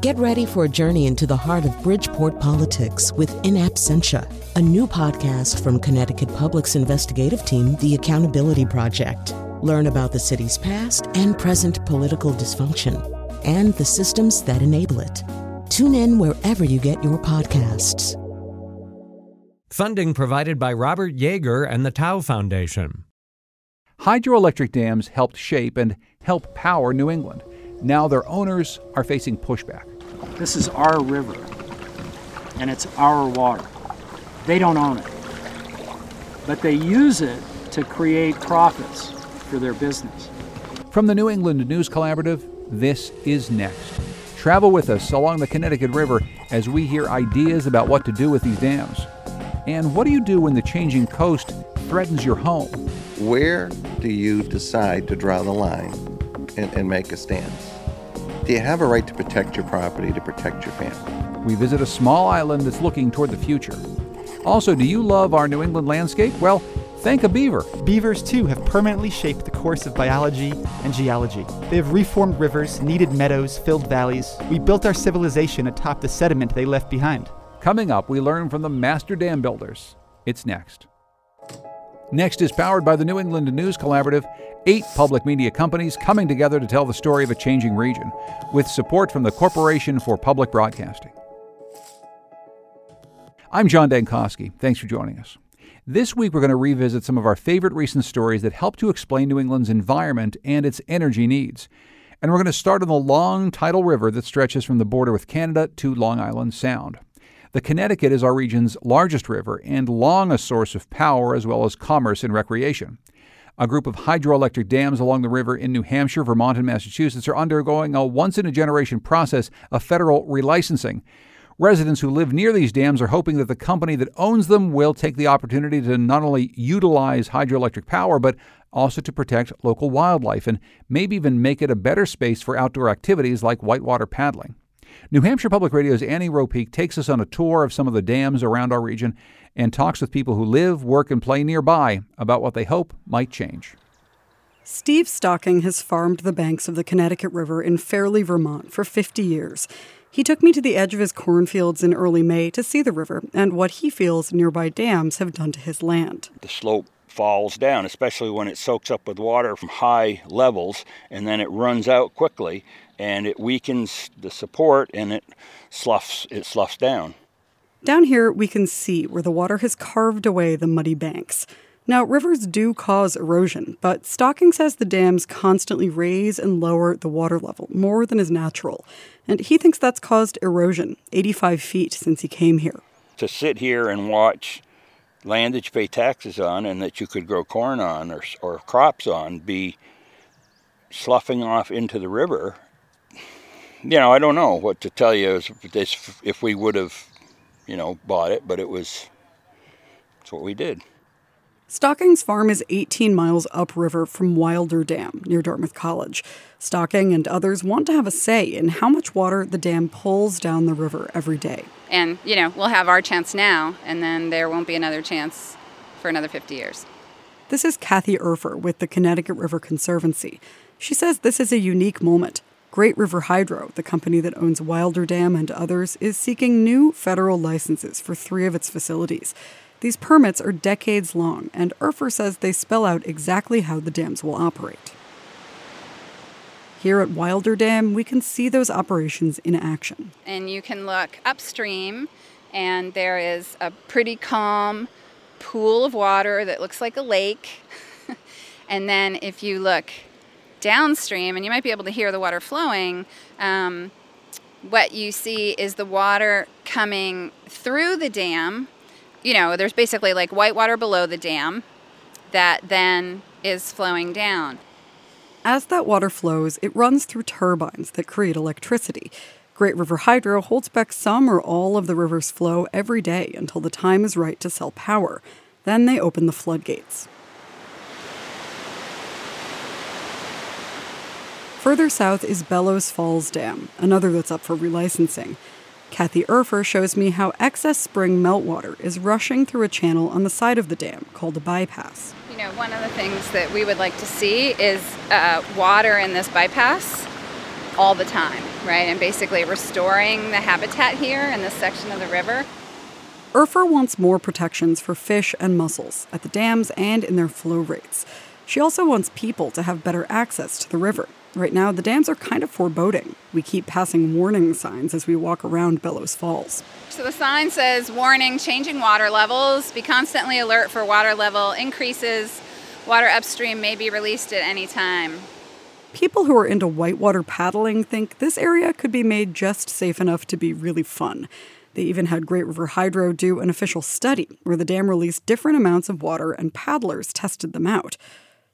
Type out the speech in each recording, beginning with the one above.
Get ready for a journey into the heart of Bridgeport politics with In Absentia, a new podcast from Connecticut Public's investigative team, The Accountability Project. Learn about the city's past and present political dysfunction and the systems that enable it. Tune in wherever you get your podcasts. Funding provided by Robert Yeager and the Tow Foundation. Hydroelectric dams helped shape and help power New England. Now their owners are facing pushback. This is our river, and it's our water. They don't own it, but they use it to create profits for their business. From the New England News Collaborative, this is next. Travel with us along the Connecticut River as we hear ideas about what to do with these dams. And what do you do when the changing coast threatens your home? Where do you decide to draw the line and, and make a stand? Do you have a right to protect your property, to protect your family? We visit a small island that's looking toward the future. Also, do you love our New England landscape? Well, thank a beaver. Beavers, too, have permanently shaped the course of biology and geology. They have reformed rivers, kneaded meadows, filled valleys. We built our civilization atop the sediment they left behind. Coming up, we learn from the master dam builders. It's next. Next is powered by the New England News Collaborative, eight public media companies coming together to tell the story of a changing region, with support from the Corporation for Public Broadcasting. I'm John Dankosky. Thanks for joining us. This week, we're going to revisit some of our favorite recent stories that help to explain New England's environment and its energy needs. And we're going to start on the long tidal river that stretches from the border with Canada to Long Island Sound. The Connecticut is our region's largest river and long a source of power as well as commerce and recreation. A group of hydroelectric dams along the river in New Hampshire, Vermont, and Massachusetts are undergoing a once in a generation process of federal relicensing. Residents who live near these dams are hoping that the company that owns them will take the opportunity to not only utilize hydroelectric power, but also to protect local wildlife and maybe even make it a better space for outdoor activities like whitewater paddling. New Hampshire Public Radio's Annie Ropeek takes us on a tour of some of the dams around our region and talks with people who live, work, and play nearby about what they hope might change. Steve Stocking has farmed the banks of the Connecticut River in Fairlee, Vermont for 50 years. He took me to the edge of his cornfields in early May to see the river and what he feels nearby dams have done to his land. The slope falls down, especially when it soaks up with water from high levels and then it runs out quickly and it weakens the support and it sloughs it sloughs down. Down here we can see where the water has carved away the muddy banks. Now, rivers do cause erosion, but Stocking says the dams constantly raise and lower the water level more than is natural. And he thinks that's caused erosion, 85 feet since he came here. To sit here and watch land that you pay taxes on and that you could grow corn on or, or crops on be sloughing off into the river you know, I don't know what to tell you if, if we would have, you know, bought it, but it was, it's what we did. Stocking's farm is 18 miles upriver from Wilder Dam near Dartmouth College. Stocking and others want to have a say in how much water the dam pulls down the river every day. And, you know, we'll have our chance now, and then there won't be another chance for another 50 years. This is Kathy Urffer with the Connecticut River Conservancy. She says this is a unique moment. Great River Hydro, the company that owns Wilder Dam and others, is seeking new federal licenses for three of its facilities. These permits are decades long, and Urffer says they spell out exactly how the dams will operate. Here at Wilder Dam, we can see those operations in action. And you can look upstream, and there is a pretty calm pool of water that looks like a lake. and then if you look downstream, and you might be able to hear the water flowing, um, what you see is the water coming through the dam. You know, there's basically like white water below the dam that then is flowing down. As that water flows, it runs through turbines that create electricity. Great River Hydro holds back some or all of the river's flow every day until the time is right to sell power. Then they open the floodgates. Further south is Bellows Falls Dam, another that's up for relicensing. Kathy Urffer shows me how excess spring meltwater is rushing through a channel on the side of the dam called a bypass. You know, one of the things that we would like to see is uh, water in this bypass all the time, right? And basically restoring the habitat here in this section of the river. Urffer wants more protections for fish and mussels at the dams and in their flow rates. She also wants people to have better access to the river. Right now, the dams are kind of foreboding. We keep passing warning signs as we walk around Bellows Falls. So the sign says warning, changing water levels, be constantly alert for water level increases. Water upstream may be released at any time. People who are into whitewater paddling think this area could be made just safe enough to be really fun. They even had Great River Hydro do an official study where the dam released different amounts of water and paddlers tested them out.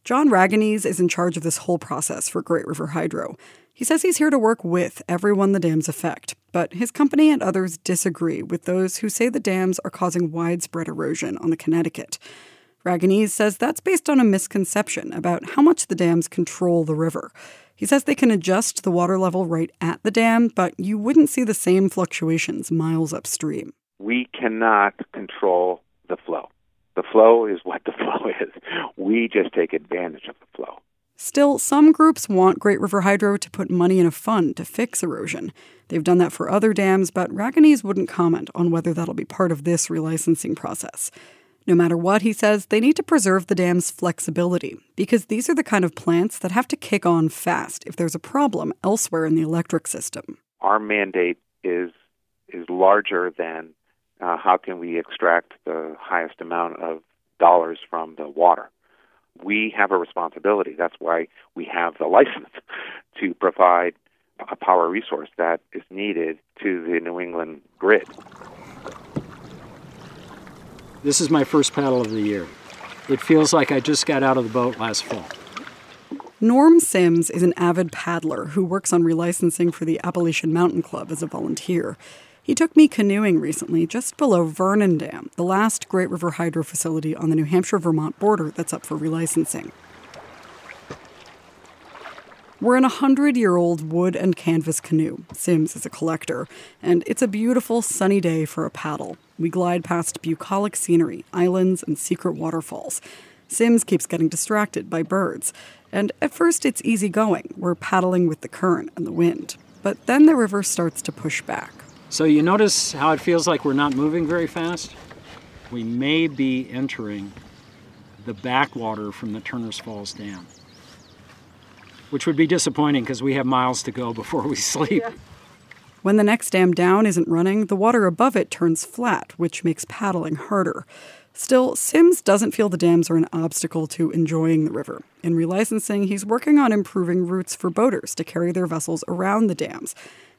John Ragonese is in charge of this whole process for Great River Hydro. He says he's here to work with everyone the dams affect, but his company and others disagree with those who say the dams are causing widespread erosion on the Connecticut. Ragonese says that's based on a misconception about how much the dams control the river. He says they can adjust the water level right at the dam, but you wouldn't see the same fluctuations miles upstream. We cannot control the flow. The flow is what the flow is. We just take advantage of the flow. Still, some groups want Great River Hydro to put money in a fund to fix erosion. They've done that for other dams, but Ragonese wouldn't comment on whether that'll be part of this relicensing process. No matter what, he says, they need to preserve the dam's flexibility because these are the kind of plants that have to kick on fast if there's a problem elsewhere in the electric system. Our mandate is is larger than uh, how can we extract the highest amount of dollars from the water? We have a responsibility. That's why we have the license to provide a power resource that is needed to the New England grid. This is my first paddle of the year. It feels like I just got out of the boat last fall. Norm Sims is an avid paddler who works on relicensing for the Appalachian Mountain Club as a volunteer. He took me canoeing recently just below Vernon Dam, the last Great River Hydro facility on the New Hampshire Vermont border that's up for relicensing. We're in a hundred year old wood and canvas canoe. Sims is a collector, and it's a beautiful sunny day for a paddle. We glide past bucolic scenery, islands, and secret waterfalls. Sims keeps getting distracted by birds, and at first it's easy going. We're paddling with the current and the wind. But then the river starts to push back. So you notice how it feels like we're not moving very fast? We may be entering the backwater from the Turner's Falls Dam, which would be disappointing because we have miles to go before we sleep. Yeah. When the next dam down isn't running, the water above it turns flat, which makes paddling harder. Still, Sims doesn't feel the dams are an obstacle to enjoying the river. In relicensing, he's working on improving routes for boaters to carry their vessels around the dams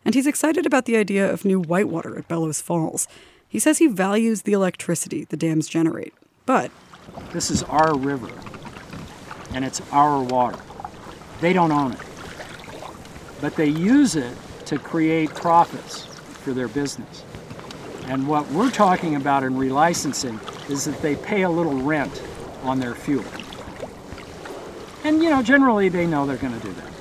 and he's excited about the idea of new whitewater at Bellows Falls. He says he values the electricity the dams generate, but. This is our river, and it's our water. They don't own it, but they use it to create profits for their business. And what we're talking about in relicensing is that they pay a little rent on their fuel. And, you know, generally they know they're going to do that.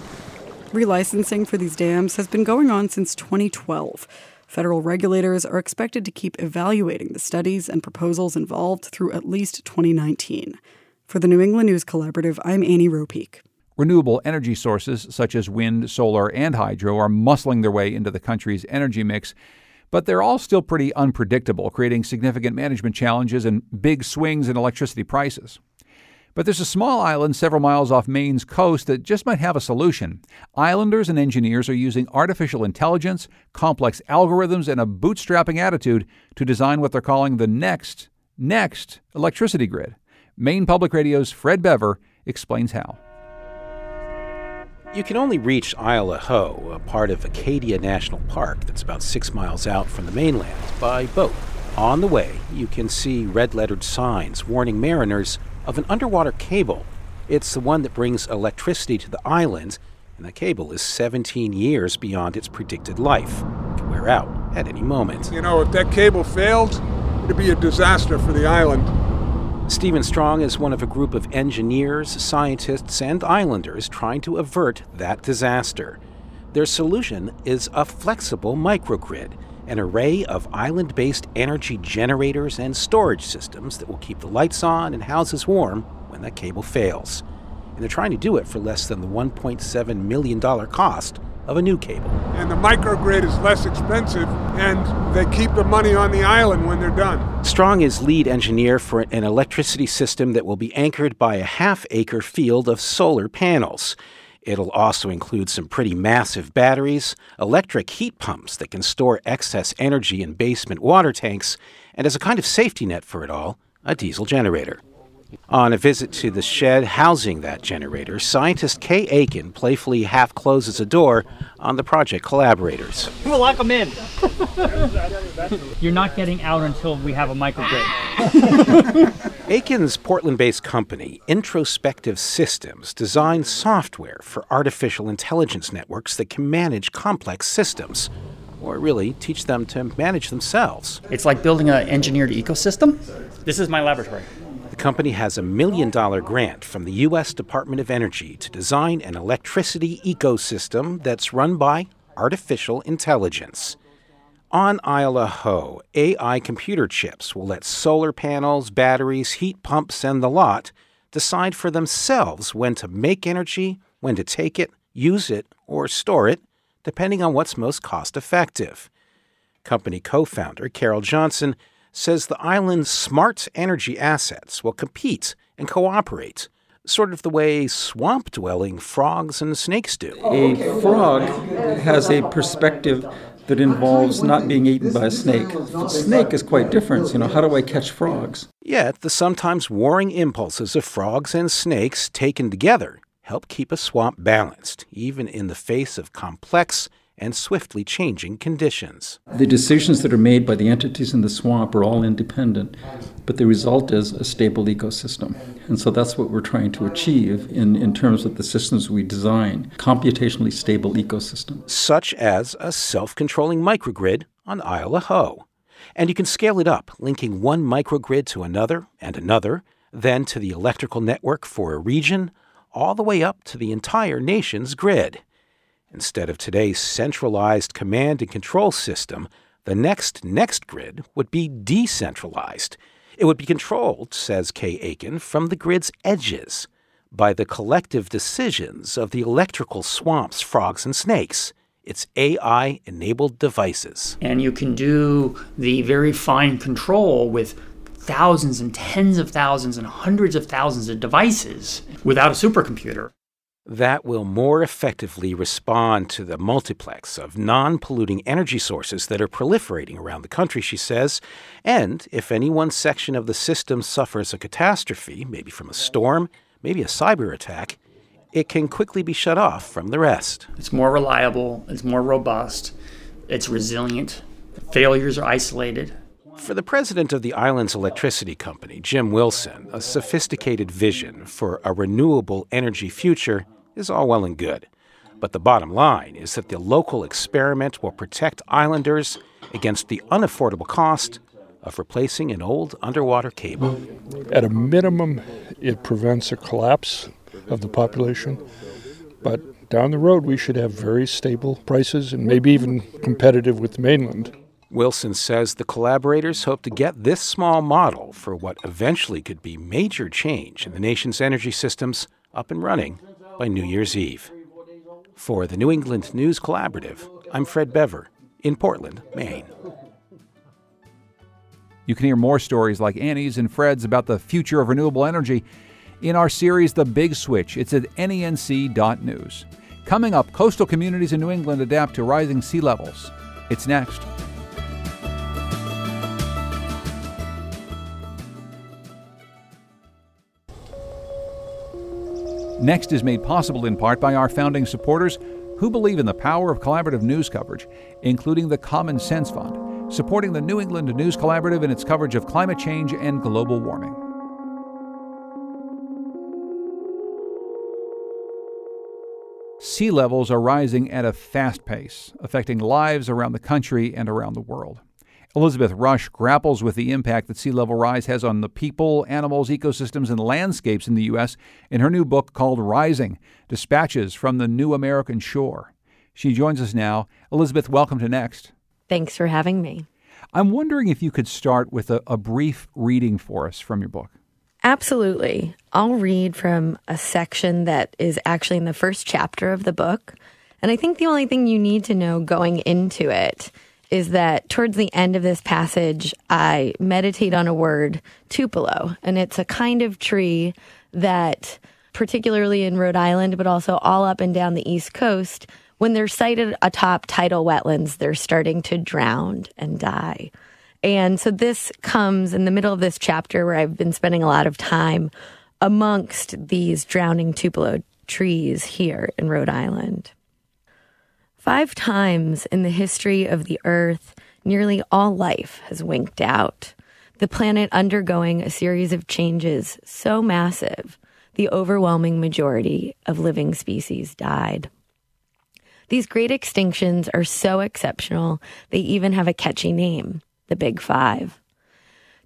Relicensing for these dams has been going on since 2012. Federal regulators are expected to keep evaluating the studies and proposals involved through at least 2019. For the New England News Collaborative, I'm Annie Ropeek. Renewable energy sources such as wind, solar, and hydro are muscling their way into the country's energy mix, but they're all still pretty unpredictable, creating significant management challenges and big swings in electricity prices. But there's a small island several miles off Maine's coast that just might have a solution. Islanders and engineers are using artificial intelligence, complex algorithms, and a bootstrapping attitude to design what they're calling the next, next electricity grid. Maine Public Radio's Fred Bever explains how. You can only reach Isle au Haut, a part of Acadia National Park that's about six miles out from the mainland, by boat. On the way, you can see red lettered signs warning mariners of an underwater cable. It's the one that brings electricity to the islands, and the cable is 17 years beyond its predicted life. It could wear out at any moment. You know, if that cable failed, it'd be a disaster for the island. Stephen Strong is one of a group of engineers, scientists, and islanders trying to avert that disaster. Their solution is a flexible microgrid an array of island based energy generators and storage systems that will keep the lights on and houses warm when that cable fails. And they're trying to do it for less than the $1.7 million cost of a new cable. And the microgrid is less expensive, and they keep the money on the island when they're done. Strong is lead engineer for an electricity system that will be anchored by a half acre field of solar panels. It'll also include some pretty massive batteries, electric heat pumps that can store excess energy in basement water tanks, and as a kind of safety net for it all, a diesel generator. On a visit to the shed housing that generator, scientist Kay Aiken playfully half closes a door on the project collaborators. We'll lock them in. You're not getting out until we have a microgrid. Aiken's Portland based company, Introspective Systems, designs software for artificial intelligence networks that can manage complex systems, or really teach them to manage themselves. It's like building an engineered ecosystem. This is my laboratory. The company has a million dollar grant from the U.S. Department of Energy to design an electricity ecosystem that's run by artificial intelligence. On Isle au Haut, AI computer chips will let solar panels, batteries, heat pumps, and the lot decide for themselves when to make energy, when to take it, use it, or store it, depending on what's most cost effective. Company co founder Carol Johnson says the island's smart energy assets will compete and cooperate, sort of the way swamp dwelling frogs and snakes do. A frog has a perspective that involves not being eaten by a snake. A snake is quite different. You know, how do I catch frogs? Yet, the sometimes warring impulses of frogs and snakes taken together help keep a swamp balanced, even in the face of complex and swiftly changing conditions. The decisions that are made by the entities in the swamp are all independent, but the result is a stable ecosystem. And so that's what we're trying to achieve in, in terms of the systems we design computationally stable ecosystems. Such as a self controlling microgrid on Isle au Haut. And you can scale it up, linking one microgrid to another and another, then to the electrical network for a region, all the way up to the entire nation's grid. Instead of today's centralized command and control system, the next next grid would be decentralized. It would be controlled, says Kay Aiken, from the grid's edges by the collective decisions of the electrical swamps, frogs, and snakes. It's AI enabled devices. And you can do the very fine control with thousands and tens of thousands and hundreds of thousands of devices without a supercomputer that will more effectively respond to the multiplex of non polluting energy sources that are proliferating around the country, she says. And if any one section of the system suffers a catastrophe, maybe from a storm, maybe a cyber attack, it can quickly be shut off from the rest. It's more reliable, it's more robust, it's resilient, failures are isolated. For the president of the island's electricity company, Jim Wilson, a sophisticated vision for a renewable energy future is all well and good. But the bottom line is that the local experiment will protect islanders against the unaffordable cost of replacing an old underwater cable. At a minimum, it prevents a collapse of the population, but down the road, we should have very stable prices and maybe even competitive with the mainland. Wilson says the collaborators hope to get this small model for what eventually could be major change in the nation's energy systems up and running by New Year's Eve. For the New England News Collaborative, I'm Fred Bever in Portland, Maine. You can hear more stories like Annie's and Fred's about the future of renewable energy in our series The Big Switch. It's at nenc.news. Coming up, coastal communities in New England adapt to rising sea levels. It's next. Next is made possible in part by our founding supporters who believe in the power of collaborative news coverage, including the Common Sense Fund, supporting the New England News Collaborative in its coverage of climate change and global warming. Sea levels are rising at a fast pace, affecting lives around the country and around the world. Elizabeth Rush grapples with the impact that sea level rise has on the people, animals, ecosystems, and landscapes in the U.S. in her new book called Rising Dispatches from the New American Shore. She joins us now. Elizabeth, welcome to Next. Thanks for having me. I'm wondering if you could start with a, a brief reading for us from your book. Absolutely. I'll read from a section that is actually in the first chapter of the book And I think the only thing you need to know going into it is that towards the end of this passage, I meditate on a word, tupelo, and it's a kind of tree that, particularly in Rhode Island, but also all up and down the East Coast, when they're sited atop tidal wetlands, they're starting to drown and die. And so this comes in the middle of this chapter where I've been spending a lot of time amongst these drowning tupelo trees here in Rhode Island. Five times in the history of the Earth, nearly all life has winked out. The planet undergoing a series of changes so massive, the overwhelming majority of living species died. These great extinctions are so exceptional, they even have a catchy name the Big Five.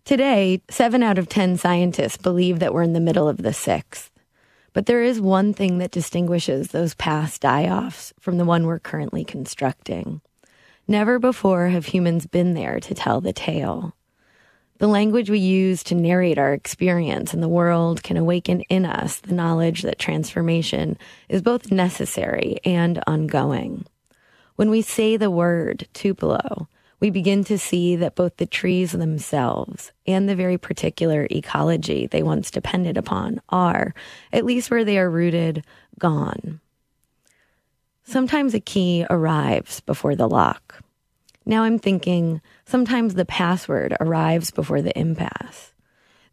Today, seven out of 10 scientists believe that we're in the middle of the sixth. But there is one thing that distinguishes those past die offs from the one we're currently constructing. Never before have humans been there to tell the tale. The language we use to narrate our experience in the world can awaken in us the knowledge that transformation is both necessary and ongoing. When we say the word Tupelo, we begin to see that both the trees themselves and the very particular ecology they once depended upon are, at least where they are rooted, gone. Sometimes a key arrives before the lock. Now I'm thinking sometimes the password arrives before the impasse.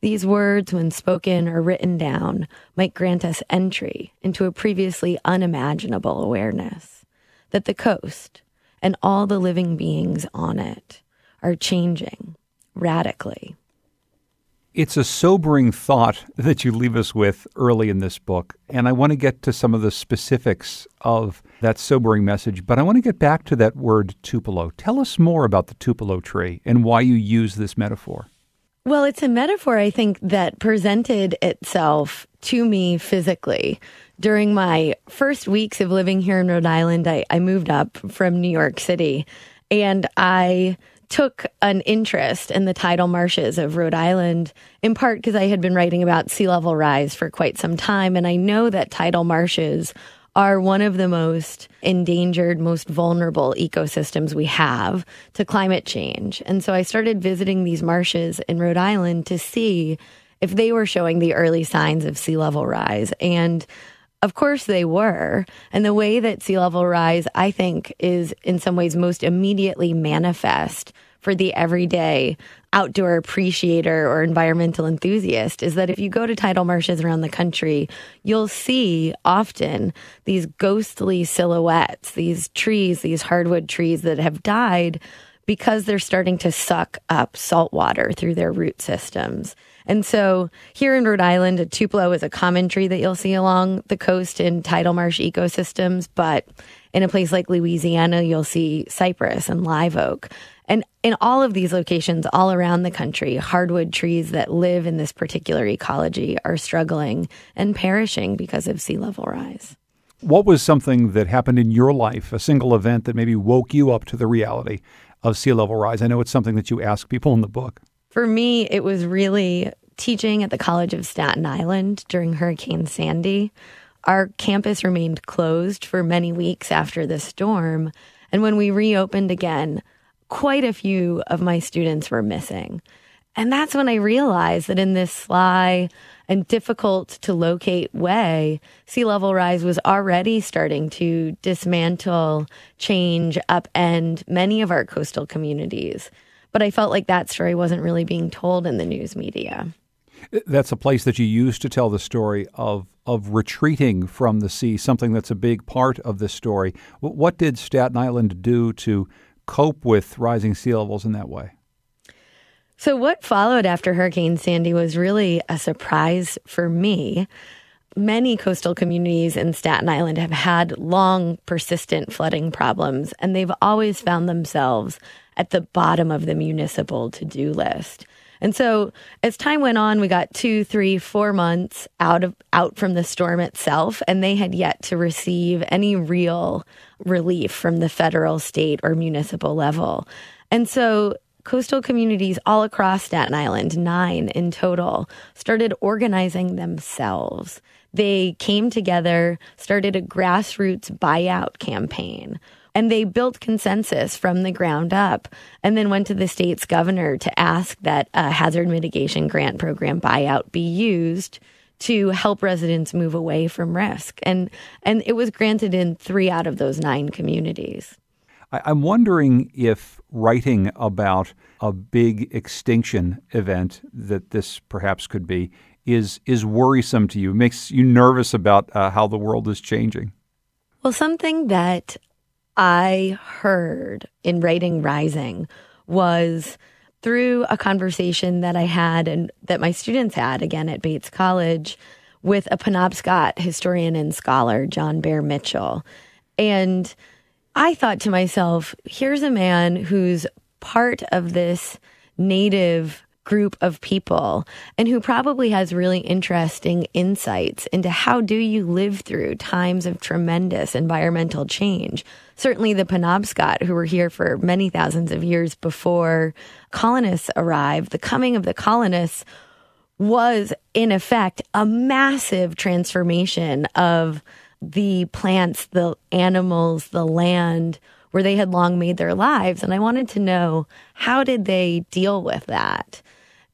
These words, when spoken or written down, might grant us entry into a previously unimaginable awareness that the coast, and all the living beings on it are changing radically. It's a sobering thought that you leave us with early in this book, and I want to get to some of the specifics of that sobering message, but I want to get back to that word tupelo. Tell us more about the tupelo tree and why you use this metaphor. Well, it's a metaphor, I think, that presented itself to me physically during my first weeks of living here in Rhode Island, I, I moved up from New York City and I took an interest in the tidal marshes of Rhode Island, in part because I had been writing about sea level rise for quite some time. And I know that tidal marshes are one of the most endangered, most vulnerable ecosystems we have to climate change. And so I started visiting these marshes in Rhode Island to see if they were showing the early signs of sea level rise. And of course they were. And the way that sea level rise, I think, is in some ways most immediately manifest for the everyday outdoor appreciator or environmental enthusiast is that if you go to tidal marshes around the country, you'll see often these ghostly silhouettes, these trees, these hardwood trees that have died because they're starting to suck up salt water through their root systems. And so here in Rhode Island, tupelo is a common tree that you'll see along the coast in tidal marsh ecosystems. But in a place like Louisiana, you'll see cypress and live oak. And in all of these locations all around the country, hardwood trees that live in this particular ecology are struggling and perishing because of sea level rise. What was something that happened in your life, a single event that maybe woke you up to the reality of sea level rise? I know it's something that you ask people in the book. For me, it was really teaching at the College of Staten Island during Hurricane Sandy. Our campus remained closed for many weeks after the storm. And when we reopened again, quite a few of my students were missing. And that's when I realized that in this sly and difficult to locate way, sea level rise was already starting to dismantle, change, upend many of our coastal communities. But I felt like that story wasn't really being told in the news media. That's a place that you used to tell the story of of retreating from the sea, something that's a big part of this story. What did Staten Island do to cope with rising sea levels in that way? So, what followed after Hurricane Sandy was really a surprise for me. Many coastal communities in Staten Island have had long, persistent flooding problems, and they've always found themselves at the bottom of the municipal to do list. And so as time went on, we got two, three, four months out of out from the storm itself, and they had yet to receive any real relief from the federal, state, or municipal level. And so coastal communities all across Staten Island, nine in total, started organizing themselves they came together, started a grassroots buyout campaign. And they built consensus from the ground up and then went to the state's governor to ask that a hazard mitigation grant program buyout be used to help residents move away from risk. And, and it was granted in three out of those nine communities. I'm wondering if writing about a big extinction event that this perhaps could be is is worrisome to you, makes you nervous about uh, how the world is changing. Well, something that I heard in writing Rising was through a conversation that I had and that my students had again at Bates College with a Penobscot historian and scholar, John Bear Mitchell. And I thought to myself, here's a man who's part of this native group of people and who probably has really interesting insights into how do you live through times of tremendous environmental change. Certainly the Penobscot who were here for many thousands of years before colonists arrived, the coming of the colonists was in effect a massive transformation of the plants, the animals, the land where they had long made their lives. And I wanted to know how did they deal with that?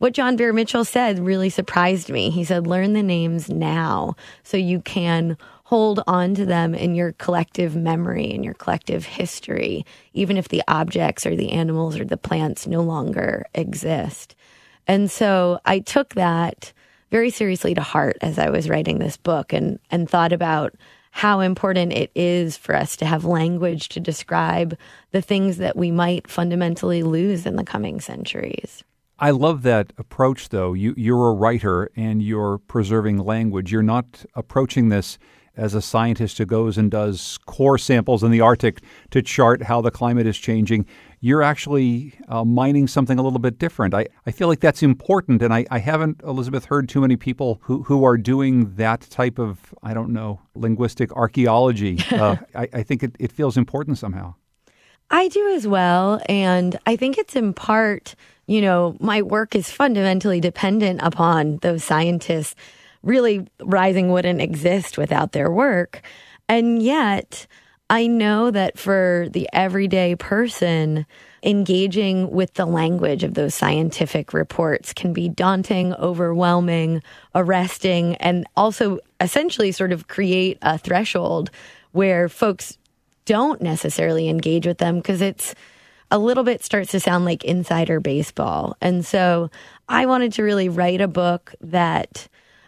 What John Bear Mitchell said really surprised me. He said, learn the names now so you can hold on to them in your collective memory and your collective history, even if the objects or the animals or the plants no longer exist. And so I took that very seriously to heart as I was writing this book and, and thought about how important it is for us to have language to describe the things that we might fundamentally lose in the coming centuries. I love that approach, though. You, you're a writer and you're preserving language. You're not approaching this as a scientist who goes and does core samples in the Arctic to chart how the climate is changing you're actually uh, mining something a little bit different. I, I feel like that's important, and I, I haven't, Elizabeth, heard too many people who, who are doing that type of, I don't know, linguistic archaeology. Uh, I, I think it, it feels important somehow. I do as well. And I think it's in part, you know, my work is fundamentally dependent upon those scientists. Really, Rising wouldn't exist without their work. And yet, I know that for the everyday person, engaging with the language of those scientific reports can be daunting, overwhelming, arresting, and also essentially sort of create a threshold where folks don't necessarily engage with them because it's a little bit starts to sound like insider baseball. And so I wanted to really write a book that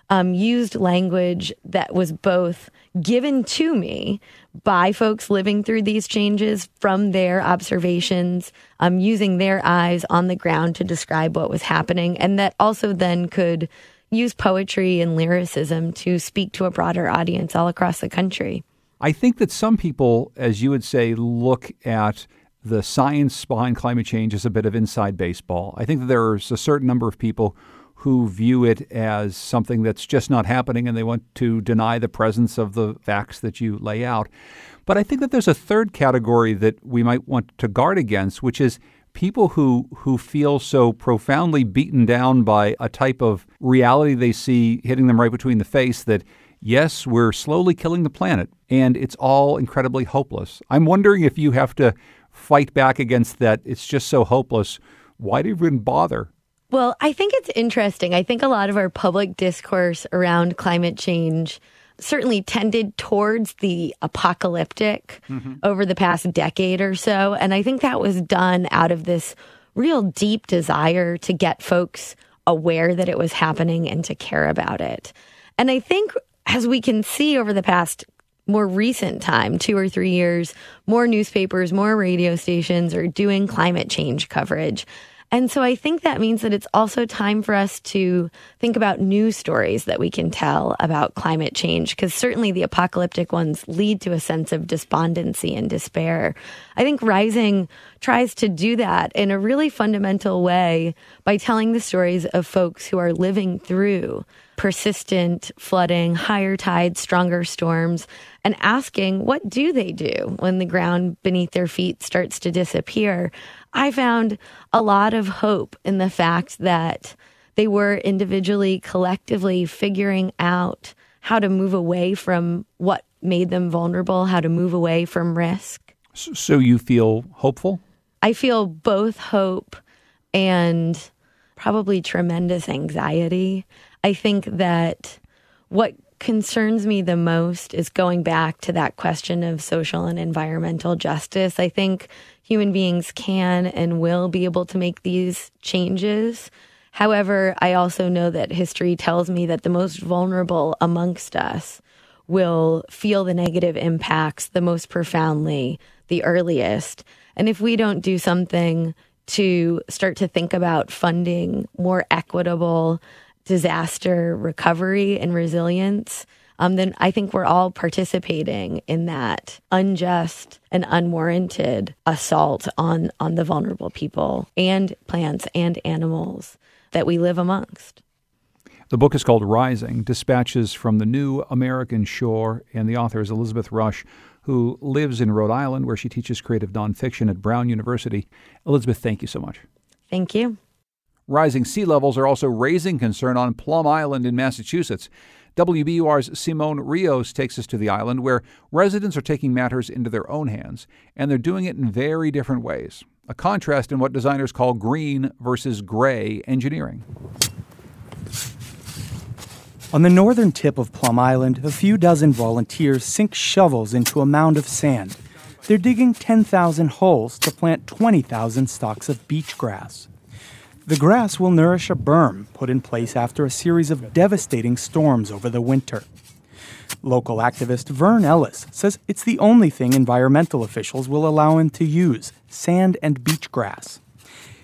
um, used language that was both given to me by folks living through these changes from their observations, um, using their eyes on the ground to describe what was happening, and that also then could use poetry and lyricism to speak to a broader audience all across the country. I think that some people, as you would say, look at the science behind climate change is a bit of inside baseball. I think that there's a certain number of people who view it as something that's just not happening and they want to deny the presence of the facts that you lay out. But I think that there's a third category that we might want to guard against, which is people who who feel so profoundly beaten down by a type of reality they see hitting them right between the face that yes, we're slowly killing the planet and it's all incredibly hopeless. I'm wondering if you have to fight back against that it's just so hopeless. Why do you even bother? Well, I think it's interesting. I think a lot of our public discourse around climate change certainly tended towards the apocalyptic mm-hmm. over the past decade or so. And I think that was done out of this real deep desire to get folks aware that it was happening and to care about it. And I think as we can see over the past more recent time, two or three years, more newspapers, more radio stations are doing climate change coverage. And so I think that means that it's also time for us to think about new stories that we can tell about climate change, because certainly the apocalyptic ones lead to a sense of despondency and despair. I think Rising tries to do that in a really fundamental way by telling the stories of folks who are living through persistent flooding, higher tides, stronger storms, and asking what do they do when the ground beneath their feet starts to disappear. I found a lot of hope in the fact that they were individually, collectively figuring out how to move away from what made them vulnerable, how to move away from risk. So you feel hopeful? I feel both hope and probably tremendous anxiety. I think that what concerns me the most is going back to that question of social and environmental justice. I think human beings can and will be able to make these changes. However, I also know that history tells me that the most vulnerable amongst us will feel the negative impacts the most profoundly, the earliest. And if we don't do something to start to think about funding more equitable disaster recovery and resilience, um, then I think we're all participating in that unjust and unwarranted assault on, on the vulnerable people and plants and animals that we live amongst. The book is called Rising Dispatches from the New American Shore, and the author is Elizabeth Rush, who lives in Rhode Island, where she teaches creative nonfiction at Brown University. Elizabeth, thank you so much. Thank you. Rising sea levels are also raising concern on Plum Island in Massachusetts. WBUR's Simón Rios takes us to the island where residents are taking matters into their own hands, and they're doing it in very different ways. A contrast in what designers call green versus gray engineering. On the northern tip of Plum Island, a few dozen volunteers sink shovels into a mound of sand. They're digging 10,000 holes to plant 20,000 stalks of beach grass. The grass will nourish a berm put in place after a series of devastating storms over the winter. Local activist Vern Ellis says it's the only thing environmental officials will allow him to use sand and beach grass.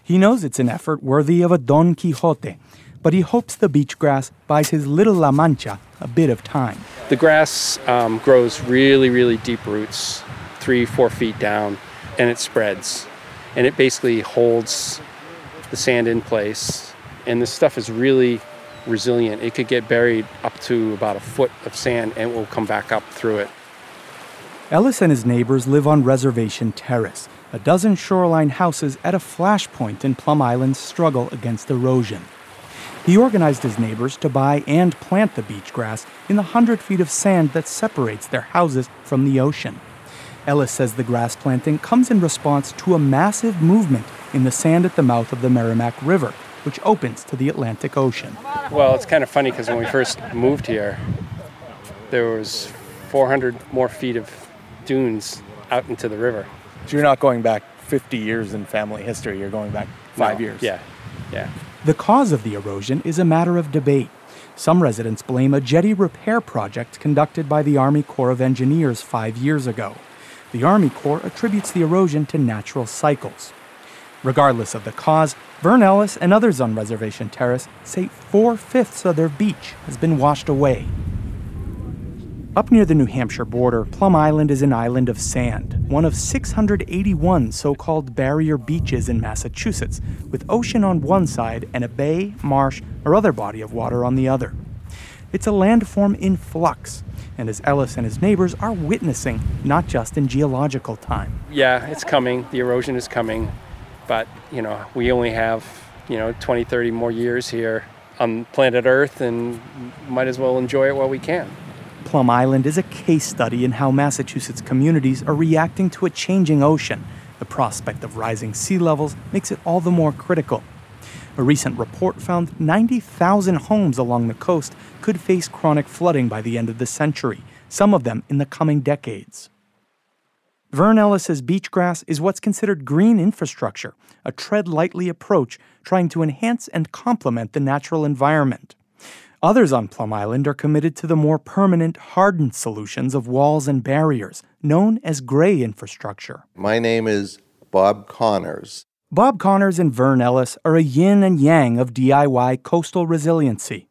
He knows it's an effort worthy of a Don Quixote, but he hopes the beach grass buys his little La Mancha a bit of time. The grass um, grows really, really deep roots, three, four feet down, and it spreads. And it basically holds the sand in place. And this stuff is really resilient. It could get buried up to about a foot of sand and it will come back up through it. Ellis and his neighbors live on Reservation Terrace, a dozen shoreline houses at a flashpoint in Plum Island's struggle against erosion. He organized his neighbors to buy and plant the beach grass in the hundred feet of sand that separates their houses from the ocean. Ellis says the grass planting comes in response to a massive movement in the sand at the mouth of the Merrimack River, which opens to the Atlantic Ocean. Well, it's kind of funny because when we first moved here, there was 400 more feet of dunes out into the river. So you're not going back 50 years in family history, you're going back five No, years. Yeah, yeah. The cause of the erosion is a matter of debate. Some residents blame a jetty repair project conducted by the Army Corps of Engineers five years ago. The Army Corps attributes the erosion to natural cycles. Regardless of the cause, Vern Ellis and others on Reservation Terrace say four fifths of their beach has been washed away. Up near the New Hampshire border, Plum Island is an island of sand, one of 681 so called barrier beaches in Massachusetts, with ocean on one side and a bay, marsh, or other body of water on the other. It's a landform in flux, and as Ellis and his neighbors are witnessing, not just in geological time. Yeah, it's coming. The erosion is coming. But, you know, we only have, you know, 20, 30 more years here on planet Earth and might as well enjoy it while we can. Plum Island is a case study in how Massachusetts communities are reacting to a changing ocean. The prospect of rising sea levels makes it all the more critical. A recent report found 90,000 homes along the coast could face chronic flooding by the end of the century, some of them in the coming decades. Vern Ellis's beach grass is what's considered green infrastructure, a tread lightly approach trying to enhance and complement the natural environment. Others on Plum Island are committed to the more permanent, hardened solutions of walls and barriers, known as gray infrastructure. My name is Bob Connors. Bob Connors and Vern Ellis are a yin and yang of DIY coastal resiliency.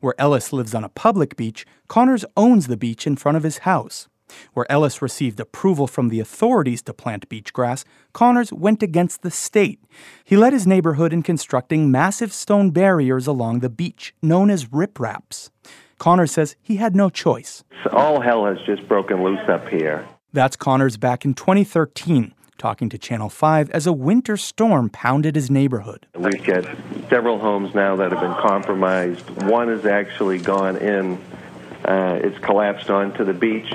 Where Ellis lives on a public beach, Connors owns the beach in front of his house. Where Ellis received approval from the authorities to plant beach grass, Connors went against the state. He led his neighborhood in constructing massive stone barriers along the beach, known as ripraps. Connors says he had no choice. All hell has just broken loose up here. That's Connors back in 2013, talking to Channel 5 as a winter storm pounded his neighborhood. We've got several homes now that have been compromised. One has actually gone in uh, it's collapsed onto the beach.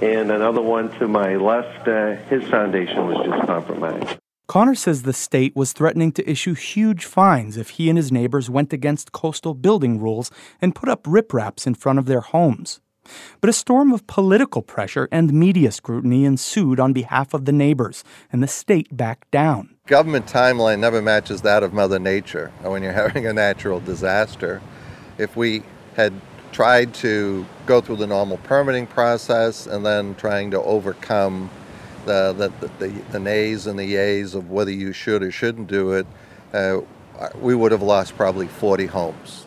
And another one to my left, uh, his foundation was just compromised. Connor says the state was threatening to issue huge fines if he and his neighbors went against coastal building rules and put up ripraps in front of their homes. But a storm of political pressure and media scrutiny ensued on behalf of the neighbors, and the state backed down. Government timeline never matches that of Mother Nature when you're having a natural disaster. If we had tried to go through the normal permitting process and then trying to overcome the, the, the, the nays and the yays of whether you should or shouldn't do it, uh, we would have lost probably 40 homes.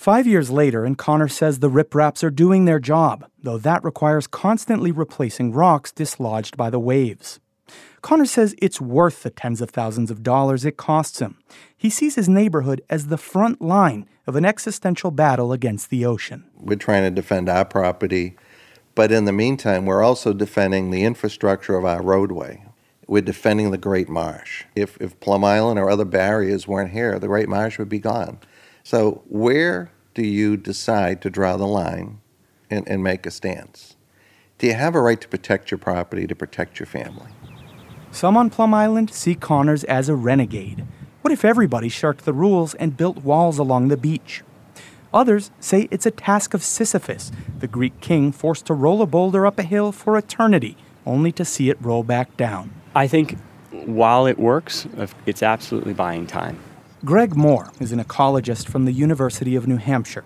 Five years later, and Connors says the ripraps are doing their job, though that requires constantly replacing rocks dislodged by the waves. Connors says it's worth the tens of thousands of dollars it costs him. He sees his neighborhood as the front line of an existential battle against the ocean. We're trying to defend our property, but in the meantime, we're also defending the infrastructure of our roadway. We're defending the Great Marsh. If, if Plum Island or other barriers weren't here, the Great Marsh would be gone. So, where do you decide to draw the line and, and make a stance? Do you have a right to protect your property, to protect your family? Some on Plum Island see Connors as a renegade. What if everybody shirked the rules and built walls along the beach? Others say it's a task of Sisyphus, the Greek king forced to roll a boulder up a hill for eternity, only to see it roll back down. I think while it works, it's absolutely buying time. Greg Moore is an ecologist from the University of New Hampshire.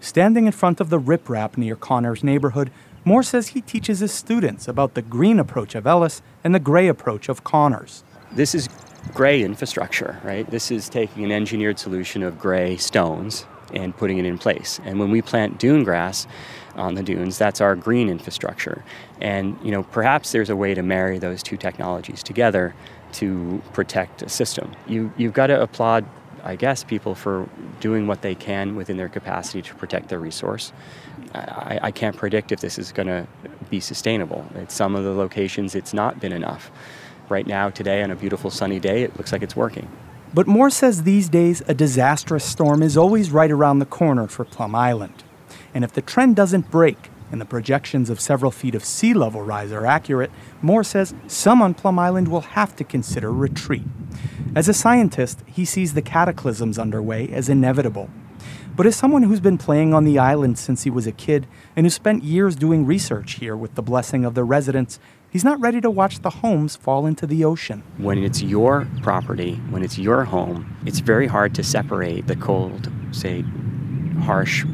Standing in front of the riprap near Connor's neighborhood, Moore says he teaches his students about the green approach of Ellis and the gray approach of Connors. This is gray infrastructure, right? This is taking an engineered solution of gray stones and putting it in place. And when we plant dune grass on the dunes, that's our green infrastructure. And you know, perhaps there's a way to marry those two technologies together to protect a system. You, you've got to applaud, I guess, people for doing what they can within their capacity to protect their resource. I, I can't predict if this is going to be sustainable. At some of the locations, it's not been enough. Right now, today, on a beautiful sunny day, it looks like it's working. But Moore says these days a disastrous storm is always right around the corner for Plum Island. And if the trend doesn't break, and the projections of several feet of sea level rise are accurate, Moore says some on Plum Island will have to consider retreat. As a scientist, he sees the cataclysms underway as inevitable. But as someone who's been playing on the island since he was a kid and who spent years doing research here with the blessing of the residents, he's not ready to watch the homes fall into the ocean. When it's your property, when it's your home, it's very hard to separate the cold, say, harsh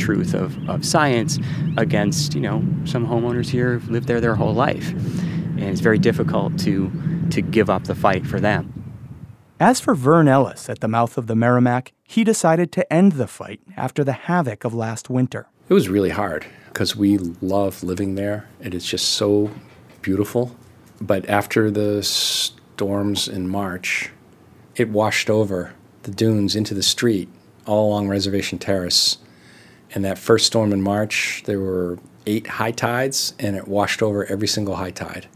truth of, of science against, you know, some homeowners here who've lived there their whole life. And it's very difficult to, to give up the fight for them. As for Vern Ellis at the mouth of the Merrimack, he decided to end the fight after the havoc of last winter. It was really hard because we love living there and it's just so beautiful. But after the storms in March, it washed over the dunes into the street all along Reservation Terrace and that first storm in March, there were eight high tides, and it washed over every single high tide.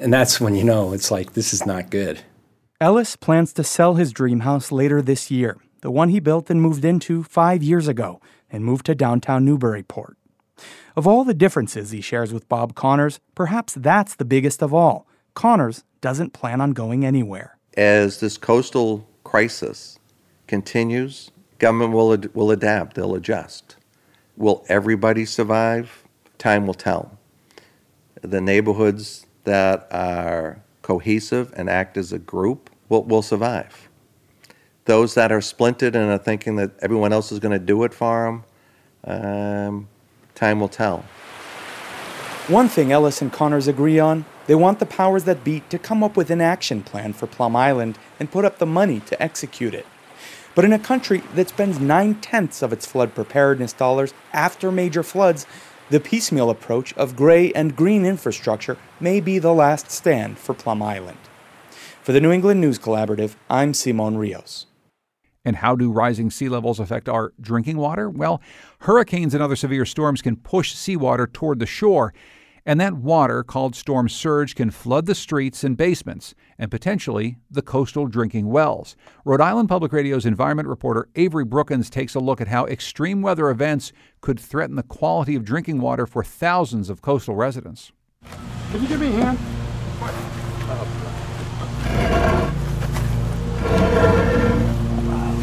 And that's when you know it's like, this is not good. Ellis plans to sell his dream house later this year, the one he built and moved into five years ago, and moved to downtown Newburyport. Of all the differences he shares with Bob Connors, perhaps that's the biggest of all. Connors doesn't plan on going anywhere. As this coastal crisis continues, government will, ad- will adapt, they'll adjust. Will everybody survive? Time will tell. The neighborhoods that are cohesive and act as a group will, will survive. Those that are splintered and are thinking that everyone else is going to do it for them, um, time will tell. One thing Ellis and Connors agree on they want the powers that be to come up with an action plan for Plum Island and put up the money to execute it. But in a country that spends nine tenths of its flood preparedness dollars after major floods, the piecemeal approach of gray and green infrastructure may be the last stand for Plum Island. For the New England News Collaborative, I'm Simón Rios. And how do rising sea levels affect our drinking water? Well, hurricanes and other severe storms can push seawater toward the shore. And that water, called storm surge, can flood the streets and basements and potentially the coastal drinking wells. Rhode Island Public Radio's environment reporter Avory Brookins takes a look at how extreme weather events could threaten the quality of drinking water for thousands of coastal residents. Can you give me a hand?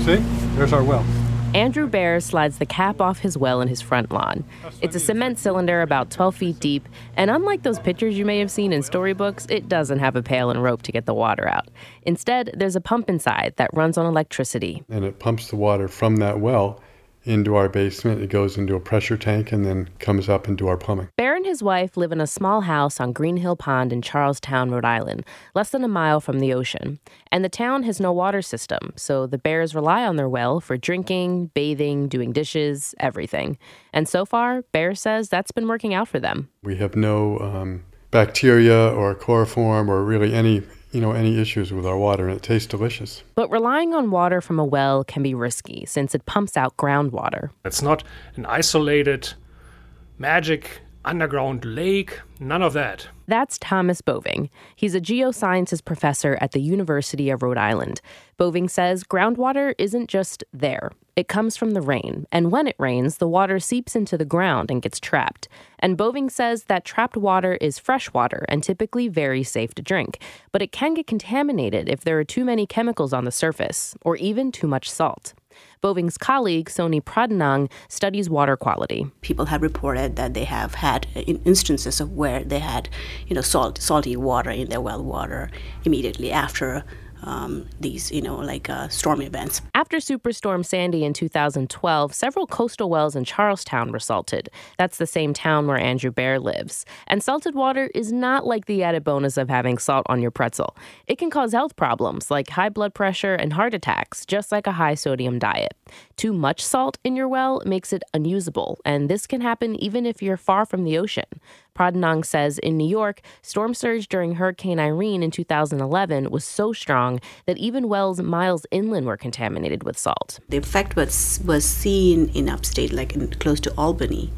See? There's our well. Andrew Bear slides the cap off his well in his front lawn. It's a cement cylinder about 12 feet deep, and unlike those pictures you may have seen in storybooks, it doesn't have a pail and rope to get the water out. Instead, there's a pump inside that runs on electricity. And it pumps the water from that well into our basement. It goes into a pressure tank and then comes up into our plumbing. Bear and his wife live in a small house on Green Hill Pond in Charlestown, Rhode Island, less than a mile from the ocean. And the town has no water system, so the Bears rely on their well for drinking, bathing, doing dishes, everything. And so far, Bear says that's been working out for them. We have no um, bacteria or chloroform or really any you know any issues with our water and it tastes delicious. But relying on water from a well can be risky since it pumps out groundwater. It's not an isolated magic underground lake, none of that. That's Thomas Boving. He's a geosciences professor at the University of Rhode Island. Boving says groundwater isn't just there. It comes from the rain, and when it rains, the water seeps into the ground and gets trapped. And Boving says that trapped water is fresh water and typically very safe to drink, but it can get contaminated if there are too many chemicals on the surface or even too much salt. Boving's colleague, Soni Pradhanang, studies water quality. People have reported that they have had uh, instances of where they had, you know, salt, salty water in their well water immediately after um, these, you know, like uh, storm events. After Superstorm Sandy in 2012, several coastal wells in Charlestown were salted. That's the same town where Andrew Bear lives. And salted water is not like the added bonus of having salt on your pretzel. It can cause health problems like high blood pressure and heart attacks, just like a high sodium diet. Too much salt in your well makes it unusable, and this can happen even if you're far from the ocean. Pradhanang says in New York, storm surge during Hurricane Irene in 2011 was so strong that even wells miles inland were contaminated with salt. The effect was was seen in upstate, like in, close to Albany.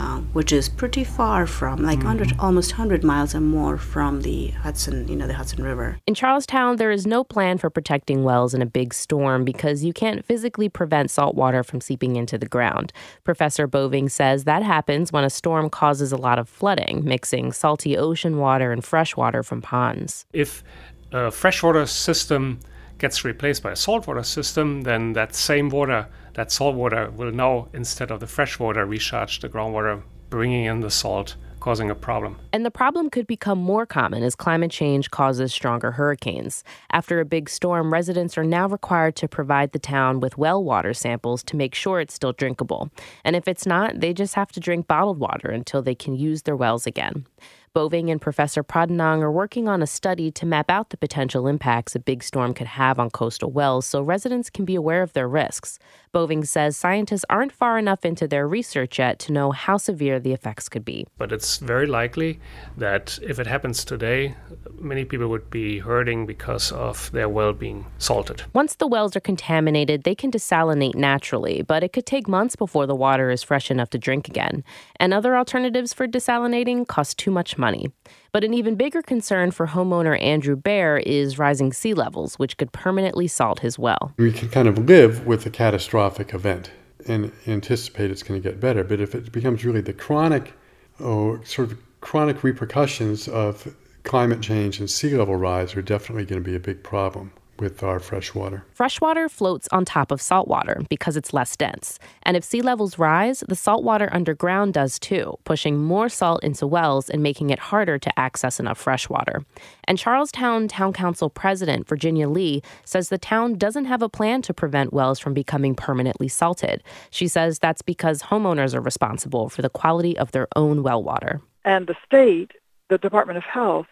Uh, which is pretty far from, like mm-hmm. 100, almost 100 miles or more from the Hudson, you know, the Hudson River. In Charlestown, there is no plan for protecting wells in a big storm because you can't physically prevent salt water from seeping into the ground. Professor Boving says that happens when a storm causes a lot of flooding, mixing salty ocean water and fresh water from ponds. If a freshwater system gets replaced by a saltwater system, then that same water that salt water will now, instead of the fresh water, recharge the groundwater, bringing in the salt causing a problem. And the problem could become more common as climate change causes stronger hurricanes. After a big storm, residents are now required to provide the town with well water samples to make sure it's still drinkable. And if it's not, they just have to drink bottled water until they can use their wells again. Boving and Professor Pradhanang are working on a study to map out the potential impacts a big storm could have on coastal wells so residents can be aware of their risks. Boving says scientists aren't far enough into their research yet to know how severe the effects could be. But it's very likely that if it happens today, many people would be hurting because of their well being salted. Once the wells are contaminated, they can desalinate naturally, but it could take months before the water is fresh enough to drink again. And other alternatives for desalinating cost too much money. But an even bigger concern for homeowner Andrew Bear is rising sea levels, which could permanently salt his well. We can kind of live with a catastrophic event and anticipate it's going to get better. But if it becomes really the chronic, oh, sort of chronic repercussions of climate change and sea level rise are definitely going to be a big problem with our fresh water. Freshwater floats on top of saltwater because it's less dense. And if sea levels rise, the saltwater underground does too, pushing more salt into wells and making it harder to access enough fresh water. And Charlestown Town Council President Virginia Lee says the town doesn't have a plan to prevent wells from becoming permanently salted. She says that's because homeowners are responsible for the quality of their own well water. And the state, the Department of Health,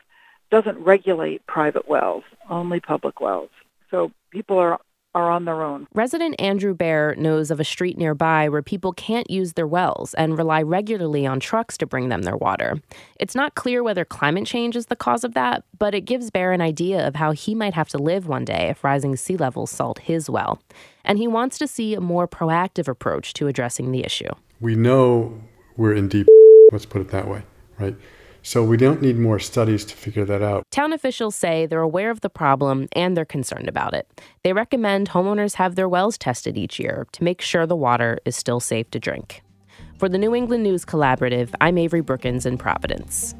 doesn't regulate private wells, only public wells. So people are are on their own. Resident Andrew Bear knows of a street nearby where people can't use their wells and rely regularly on trucks to bring them their water. It's not clear whether climate change is the cause of that, but it gives Bear an idea of how he might have to live one day if rising sea levels salt his well. And he wants to see a more proactive approach to addressing the issue. We know we're in deep, let's put it that way, right? So we don't need more studies to figure that out. Town officials say they're aware of the problem and they're concerned about it. They recommend homeowners have their wells tested each year to make sure the water is still safe to drink. For the New England News Collaborative, I'm Avory Brookins in Providence.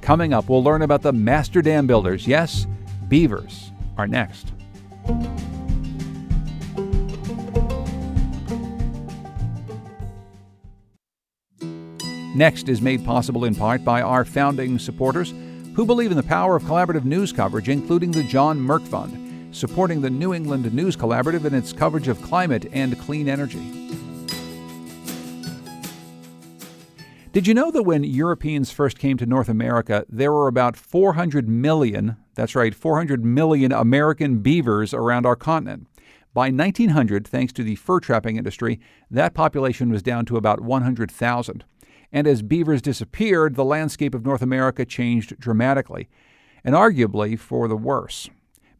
Coming up, we'll learn about the master dam builders. Yes, beavers are next. Next is made possible in part by our founding supporters who believe in the power of collaborative news coverage, including the John Merck Fund, supporting the New England News Collaborative in its coverage of climate and clean energy. Did you know that when Europeans first came to North America, there were about 400 million, that's right, 400 million American beavers around our continent? By 1900, thanks to the fur trapping industry, that population was down to about 100,000 and as beavers disappeared, the landscape of North America changed dramatically, and arguably for the worse.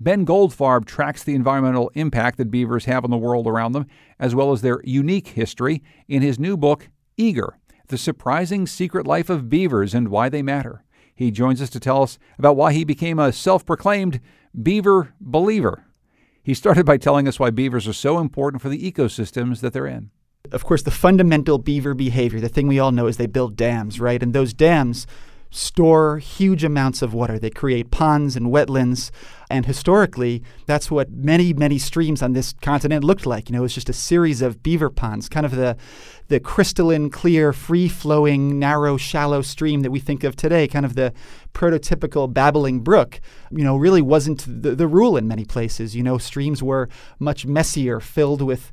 Ben Goldfarb tracks the environmental impact that beavers have on the world around them, as well as their unique history, in his new book, Eager The Surprising Secret Life of Beavers and Why They Matter. He joins us to tell us about why he became a self proclaimed beaver believer. He started by telling us why beavers are so important for the ecosystems that they're in. Of course, the fundamental beaver behavior, the thing we all know is they build dams, right? And those dams store huge amounts of water. They create ponds and wetlands. And historically, that's what many, many streams on this continent looked like. You know, it was just a series of beaver ponds, kind of the, the crystalline, clear, free flowing, narrow, shallow stream that we think of today, kind of the prototypical babbling brook, you know, really wasn't the, the rule in many places. You know, streams were much messier, filled with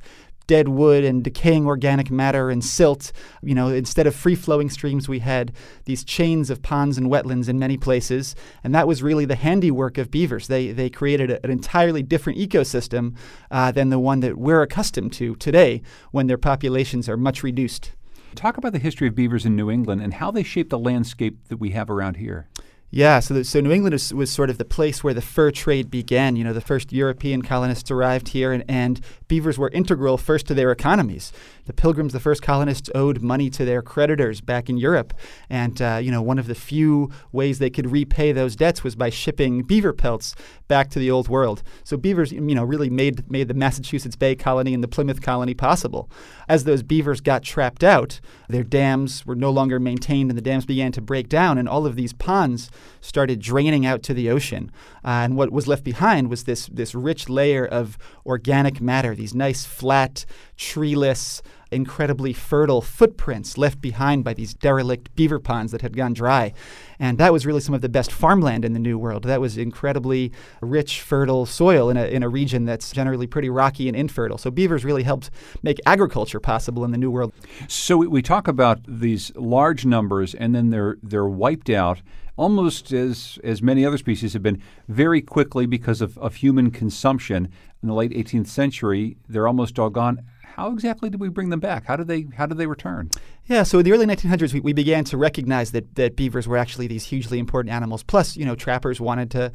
dead wood and decaying organic matter and silt. You know, instead of free flowing streams, we had these chains of ponds and wetlands in many places. And that was really the handiwork of beavers. They, they created a, an entirely different ecosystem uh, than the one that we're accustomed to today when their populations are much reduced. Talk about the history of beavers in New England and how they shaped the landscape that we have around here. Yeah, so the, so New England was, was, sort of the place where the fur trade began. You know, the first European colonists arrived here, and, and beavers were integral first to their economies. The Pilgrims, the first colonists, owed money to their creditors back in Europe, and uh, you know one of the few ways they could repay those debts was by shipping beaver pelts back to the Old World. So beavers, you know, really made made the Massachusetts Bay Colony and the Plymouth Colony possible. As those beavers got trapped out, their dams were no longer maintained, and the dams began to break down, and all of these ponds started draining out to the ocean. Uh, and what was left behind was this this rich layer of organic matter, these nice flat, treeless, incredibly fertile footprints left behind by these derelict beaver ponds that had gone dry. And that was really some of the best farmland in the New World. That was incredibly rich, fertile soil in a, in a region that's generally pretty rocky and infertile. So beavers really helped make agriculture possible in the New World. So we, talk about these large numbers and then they're, they're wiped out almost as, as many other species have been very quickly because of, of human consumption. In the late 18th century, they're almost all gone how exactly did we bring them back? How did they how did they return? Yeah, so in the early 1900s, we, we began to recognize that that beavers were actually these hugely important animals. Plus, you know, trappers wanted to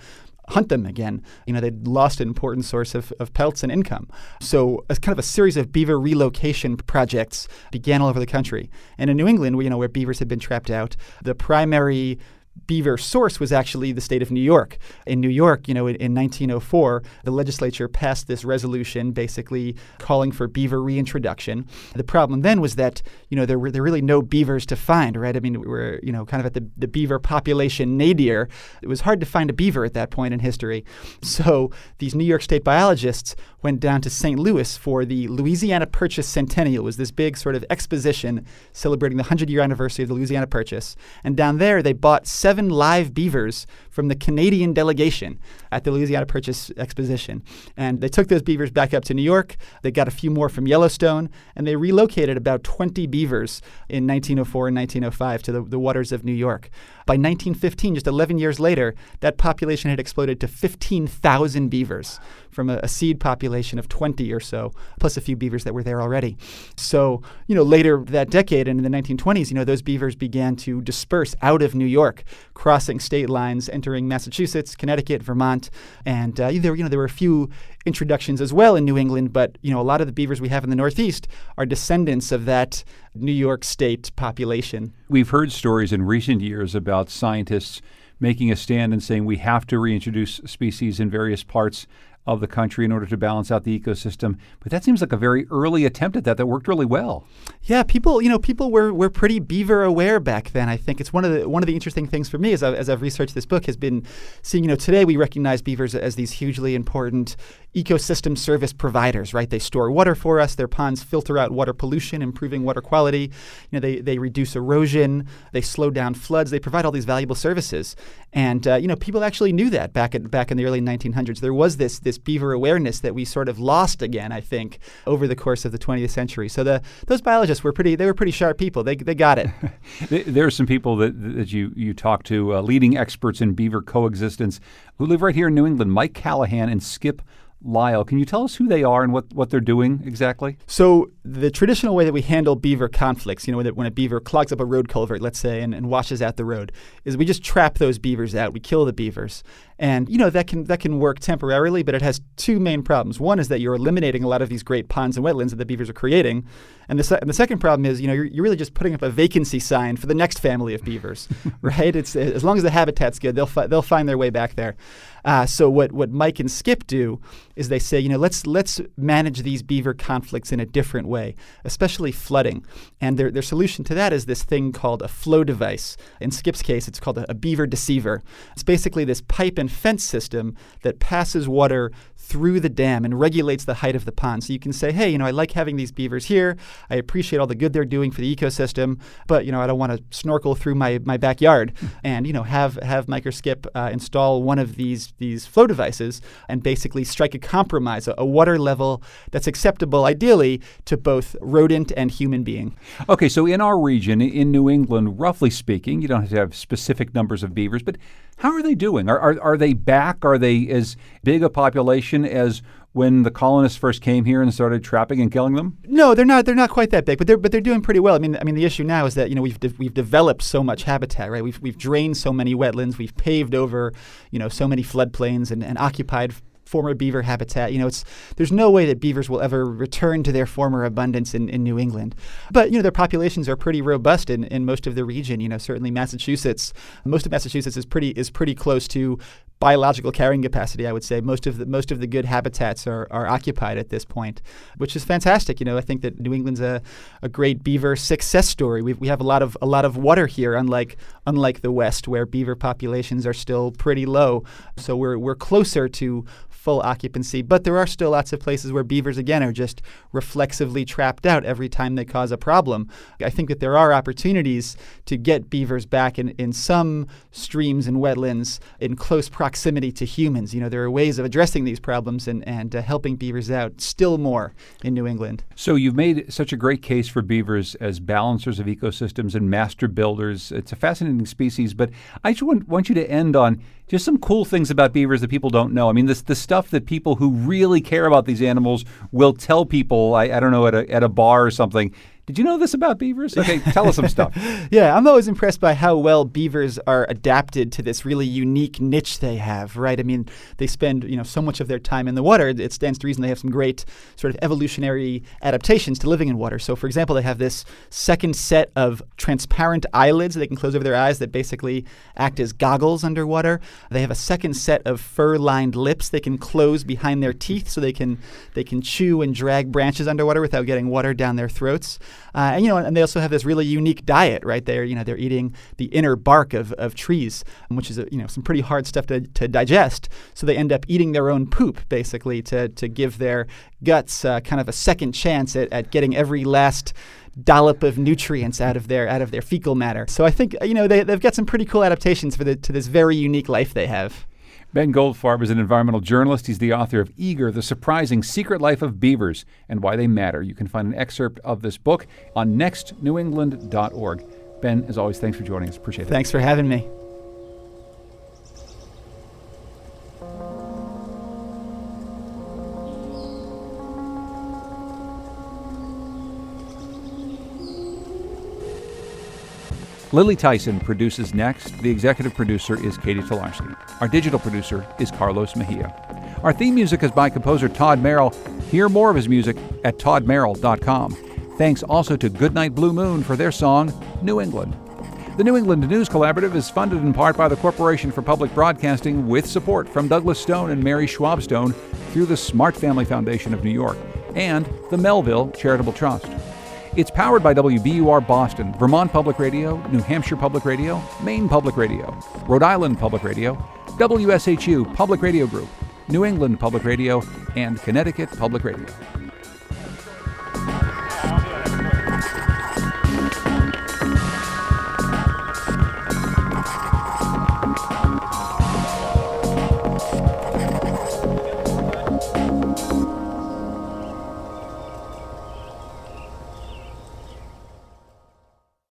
hunt them again. You know, they'd lost an important source of, of pelts and income. So, as kind of a series of beaver relocation projects began all over the country. And in New England, you know, where beavers had been trapped out, the primary beaver source was actually the state of New York. In New York, you know, in, in, 1904, the legislature passed this resolution basically calling for beaver reintroduction. The problem then was that, you know, there were there really no beavers to find, right? I mean, we were, you know, kind of at the, the beaver population nadir. It was hard to find a beaver at that point in history. So these New York State biologists went down to St. Louis for the Louisiana Purchase Centennial. It was this big sort of exposition celebrating the 100 year anniversary of the Louisiana Purchase. And down there, they bought seven live beavers from the Canadian delegation at the Louisiana Purchase Exposition. And they took those beavers back up to New York. They got a few more from Yellowstone, and they relocated about 20 beavers in 1904 and 1905 to the, the waters of New York. By 1915, just 11 years later, that population had exploded to 15,000 beavers from a, a, seed population of 20 or so, plus a few beavers that were there already. So, you know, later that decade and in the 1920s, you know, those beavers began to disperse out of New York. crossing state lines, entering Massachusetts, Connecticut, Vermont, and uh, there you know there were a few introductions as well in New England, but you know a lot of the beavers we have in the Northeast are descendants of that New York State population. We've heard stories in recent years about scientists making a stand and saying we have to reintroduce species in various parts of the country in order to balance out the ecosystem. But that seems like a very early attempt at that that worked really well. Yeah, people, you know, people were, were pretty beaver aware back then. I think it's one of the one of the interesting things for me as I've, as I've researched this book has been seeing, you know, today we recognize beavers as these hugely important ecosystem service providers, right? They store water for us. Their ponds filter out water pollution, improving water quality. You know, they, they reduce erosion. They slow down floods. They provide all these valuable services. And uh, you know, people actually knew that back at, back in the early 1900s. There was this this beaver awareness that we sort of lost again, I think, over the course of the 20th century. So the those biologists were pretty they were pretty sharp people. They, they got it. there are some people that that you you talk to, uh, leading experts in beaver coexistence, who live right here in New England. Mike Callahan and Skip Lyle. Can you tell us who they are and what, what they're doing exactly? So, the traditional way that we handle beaver conflicts, you know, when, a beaver clogs up a road culvert, let's say, and, and washes out the road, is we just trap those beavers out. We kill the beavers. And, you know, that can, that can work temporarily, but it has two main problems. One is that you're eliminating a lot of these great ponds and wetlands that the beavers are creating. And the, se- and the second problem is, you know, you're, you're really just putting up a vacancy sign for the next family of beavers, right? It's As long as the habitat's good, they'll, fi- they'll find their way back there. Uh, so what, what Mike and Skip do is they say, you know, let's let's manage these beaver conflicts in a different way, especially flooding. And their, their solution to that is this thing called a flow device. In Skip's case, it's called a, a beaver deceiver. It's basically this pipe and fence system that passes water through the dam and regulates the height of the pond. So you can say, hey, you know, I like having these beavers here. I appreciate all the good they're doing for the ecosystem, but you know, I don't want to snorkel through my, my backyard. and you know, have have Mike or Skip uh, install one of these these flow devices and basically strike a compromise, a, a water level that's acceptable, ideally, to both rodent and human being. Okay, so in our region, in New England, roughly speaking, you don't have to have specific numbers of beavers, but how are they doing? Are, are, are they back? Are they as big a population as when the colonists first came here and started trapping and killing them? No, they're not. They're not quite that big, but they're but they're doing pretty well. I mean, I mean, the issue now is that you know we've de- we've developed so much habitat, right? We've we've drained so many wetlands, we've paved over, you know, so many floodplains and, and occupied former beaver habitat. You know, it's there's no way that beavers will ever return to their former abundance in, in New England. But you know, their populations are pretty robust in, in most of the region. You know, certainly Massachusetts, most of Massachusetts is pretty is pretty close to biological carrying capacity. I would say most of the most of the good habitats are, are occupied at this point, which is fantastic. You know, I think that New England's a, a great beaver success story. We we have a lot of a lot of water here, unlike unlike the West, where beaver populations are still pretty low. So we're we're closer to full occupancy. But there are still lots of places where beavers, again, are just reflexively trapped out every time they cause a problem. I think that there are opportunities to get beavers back in, in some streams and wetlands in close proximity to humans. You know, there are ways of addressing these problems and, and uh, helping beavers out still more in New England. So you've made such a great case for beavers as balancers of ecosystems and master builders. It's a fascinating species, but I just want, want you to end on just some cool things about beavers that people don't know. I mean, this the stuff that people who really care about these animals will tell people. I, I don't know at a at a bar or something. Did you know this about beavers? Okay, tell us some stuff. yeah, I'm always impressed by how well beavers are adapted to this really unique niche they have, right? I mean, they spend, you know, so much of their time in the water. It stands to reason they have some great sort of evolutionary adaptations to living in water. So, for example, they have this second set of transparent eyelids that they can close over their eyes that basically act as goggles underwater. They have a second set of fur-lined lips they can close behind their teeth so they can they can chew and drag branches underwater without getting water down their throats. Uh, and you know, and they also have this really unique diet, right? They're you know they're eating the inner bark of, of trees, which is you know some pretty hard stuff to, to digest. So they end up eating their own poop basically to to give their guts uh, kind of a second chance at, at getting every last dollop of nutrients out of their out of their fecal matter. So I think you know they, they've got some pretty cool adaptations for the to this very unique life they have. Ben Goldfarb is an environmental journalist. He's the author of Eager, The Surprising Secret Life of Beavers and Why They Matter. You can find an excerpt of this book on nextnewengland.org. Ben, as always, thanks for joining us. Appreciate it. Thanks for having me. Lily Tyson produces next. The executive producer is Katie Tolarski. Our digital producer is Carlos Mejia. Our theme music is by composer Todd Merrill. Hear more of his music at toddmerrill.com. Thanks also to Goodnight Blue Moon for their song, New England. The New England News Collaborative is funded in part by the Corporation for Public Broadcasting with support from Douglas Stone and Mary Schwab Stone through the Smart Family Foundation of New York and the Melville Charitable Trust. It's powered by WBUR Boston, Vermont Public Radio, New Hampshire Public Radio, Maine Public Radio, Rhode Island Public Radio, WSHU Public Radio Group, New England Public Radio, and Connecticut Public Radio.